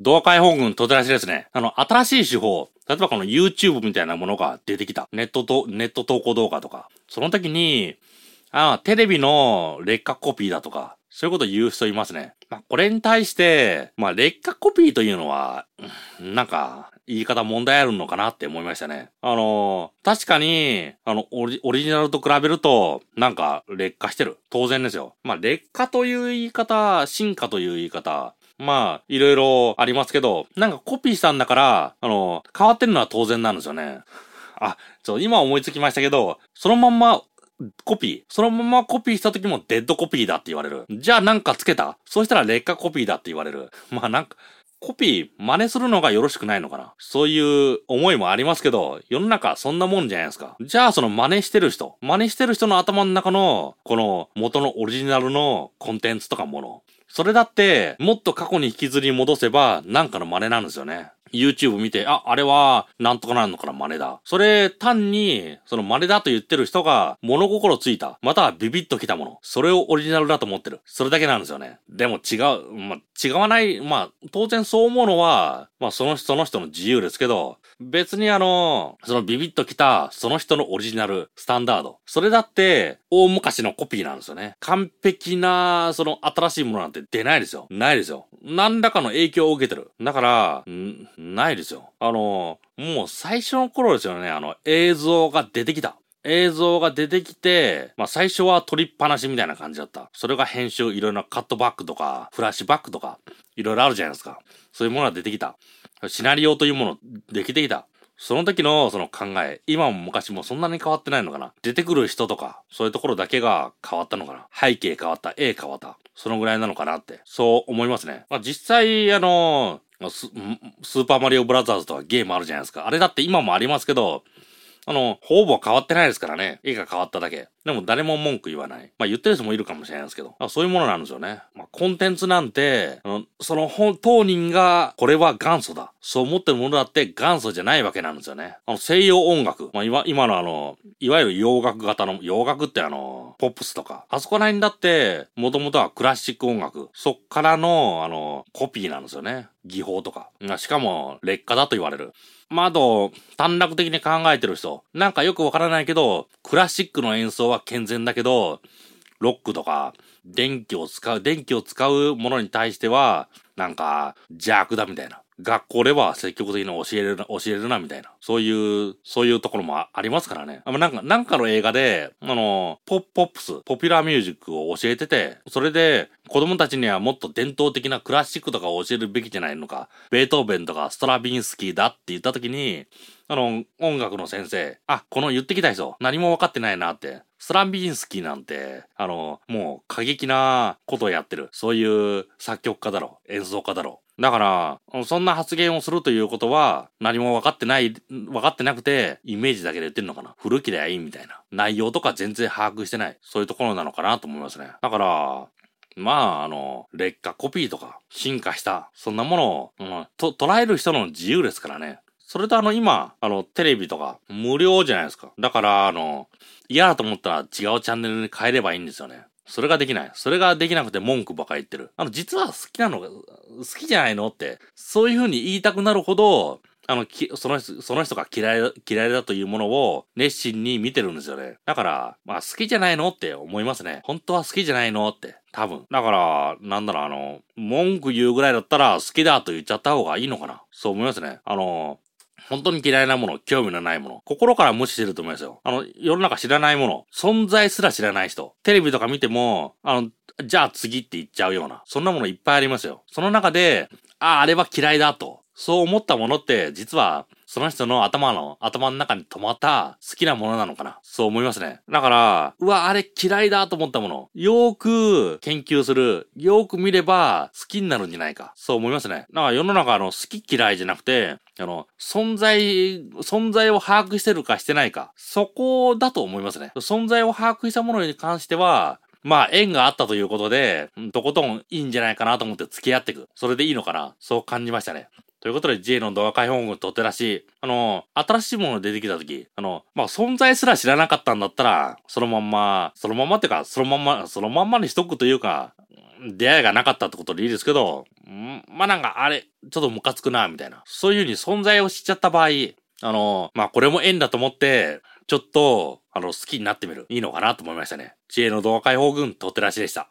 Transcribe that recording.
動画解放軍とてらしですね。あの、新しい手法、例えばこの YouTube みたいなものが出てきた。ネットと、ネット投稿動画とか。その時に、ああ、テレビの劣化コピーだとか、そういうこと言う人いますね。まあ、これに対して、まあ、劣化コピーというのは、なんか、言い方問題あるのかなって思いましたね。あのー、確かに、あのオリ、オリジナルと比べると、なんか、劣化してる。当然ですよ。まあ、劣化という言い方、進化という言い方、まあ、いろいろありますけど、なんかコピーしたんだから、あの、変わってるのは当然なんですよね。あ、ちょ、今思いつきましたけど、そのまんまコピー。そのままコピーした時もデッドコピーだって言われる。じゃあなんかつけた？そしたら劣化コピーだって言われる。まあなんか、コピー真似するのがよろしくないのかなそういう思いもありますけど、世の中そんなもんじゃないですか。じゃあその真似してる人、真似してる人の頭の中の、この元のオリジナルのコンテンツとかもの。それだって、もっと過去に引きずり戻せば、なんかの真似なんですよね。YouTube 見て、あ、あれは、なんとかなんのかな真似だ。それ、単に、その真似だと言ってる人が、物心ついた。またはビビッときたもの。それをオリジナルだと思ってる。それだけなんですよね。でも違う、ま、違わない、まあ、当然そう思うのは、まあ、その人の人の自由ですけど、別にあの、そのビビッときた、その人のオリジナル、スタンダード。それだって、大昔のコピーなんですよね。完璧な、その新しいものなんて出ないですよ。ないですよ。何らかの影響を受けてる。だから、んないですよ。あの、もう最初の頃ですよね、あの、映像が出てきた。映像が出てきて、まあ最初は撮りっぱなしみたいな感じだった。それが編集、いろいろなカットバックとか、フラッシュバックとか、いろいろあるじゃないですか。そういうものが出てきた。シナリオというもの、できてきた。その時のその考え、今も昔もそんなに変わってないのかな出てくる人とか、そういうところだけが変わったのかな背景変わった、絵変わった。そのぐらいなのかなって、そう思いますね。まあ実際、あの、スーパーマリオブラザーズとかゲームあるじゃないですか。あれだって今もありますけど、あの、ほぼ変わってないですからね。絵が変わっただけ。でも誰も文句言わない。まあ言ってる人もいるかもしれないですけど。そういうものなんですよね。まあコンテンツなんて、のその本、当人がこれは元祖だ。そう思ってるものだって元祖じゃないわけなんですよね。あの西洋音楽。まあ今、今のあの、いわゆる洋楽型の、洋楽ってあの、ポップスとか。あそこら辺だって、もともとはクラシック音楽。そっからの、あの、コピーなんですよね。技法とか。しかも、劣化だと言われる。まあ、あと、短絡的に考えてる人。なんかよくわからないけど、クラシックの演奏は健全だけど、ロックとか、電気を使う、電気を使うものに対しては、なんか、邪悪だみたいな。学校では積極的に教えるな、教えるな、みたいな。そういう、そういうところもありますからね。あなんか、なんかの映画で、あの、ポップ、ポップス、ポピュラーミュージックを教えてて、それで、子供たちにはもっと伝統的なクラシックとかを教えるべきじゃないのか、ベートーベンとかストラビンスキーだって言った時に、あの、音楽の先生、あ、この言ってきた人、何も分かってないなって。ストラビンスキーなんて、あの、もう過激なことをやってる。そういう作曲家だろ。演奏家だろ。だから、そんな発言をするということは、何も分かってない、分かってなくて、イメージだけで言ってるのかな？古きりゃいいみたいな。内容とか全然把握してない。そういうところなのかなと思いますね。だから、まあ、あの、劣化コピーとか、進化した、そんなものを、うん、と、捉える人の自由ですからね。それとあの、今、あの、テレビとか、無料じゃないですか。だから、あの、嫌だと思ったら違うチャンネルに変えればいいんですよね。それができない。それができなくて文句ばかり言ってる。あの、実は好きなのが、好きじゃないのって、そういう風に言いたくなるほど、あの、き、その人、その人が嫌い、嫌いだというものを熱心に見てるんですよね。だから、まあ好きじゃないのって思いますね。本当は好きじゃないのって。多分。だから、なんだろう、あの、文句言うぐらいだったら好きだと言っちゃった方がいいのかな。そう思いますね。あの、本当に嫌いなもの、興味のないもの、心から無視してると思いますよ。あの、世の中知らないもの、存在すら知らない人、テレビとか見ても、あの、じゃあ次って言っちゃうような、そんなものいっぱいありますよ。その中で、ああ、あれは嫌いだと。そう思ったものって、実は、その人の頭の、頭の中に止まった好きなものなのかな？そう思いますね。だから、うわ、あれ嫌いだと思ったもの、よーく研究する、よーく見れば好きになるんじゃないか。そう思いますね。だから世の中の好き嫌いじゃなくて、あの、存在、存在を把握してるかしてないか。そこだと思いますね。存在を把握したものに関しては、まあ、縁があったということで、とことんいいんじゃないかなと思って付き合っていく。それでいいのかな？そう感じましたね。ということで J の動画解放軍とってらし、あの、新しいもの出てきたとき、あの、まあ、存在すら知らなかったんだったら、そのまんま、そのまんまっていうか、そのまんま、そのまんまにしとくというか、出会いがなかったってことでいいですけど、んまあなんかあれ、ちょっとムカつくな、みたいな。そういう風に存在を知っちゃった場合、あの、まあこれも縁だと思って、ちょっと、あの、好きになってみる。いいのかなと思いましたね。知恵の動画解放軍、とってらしでした。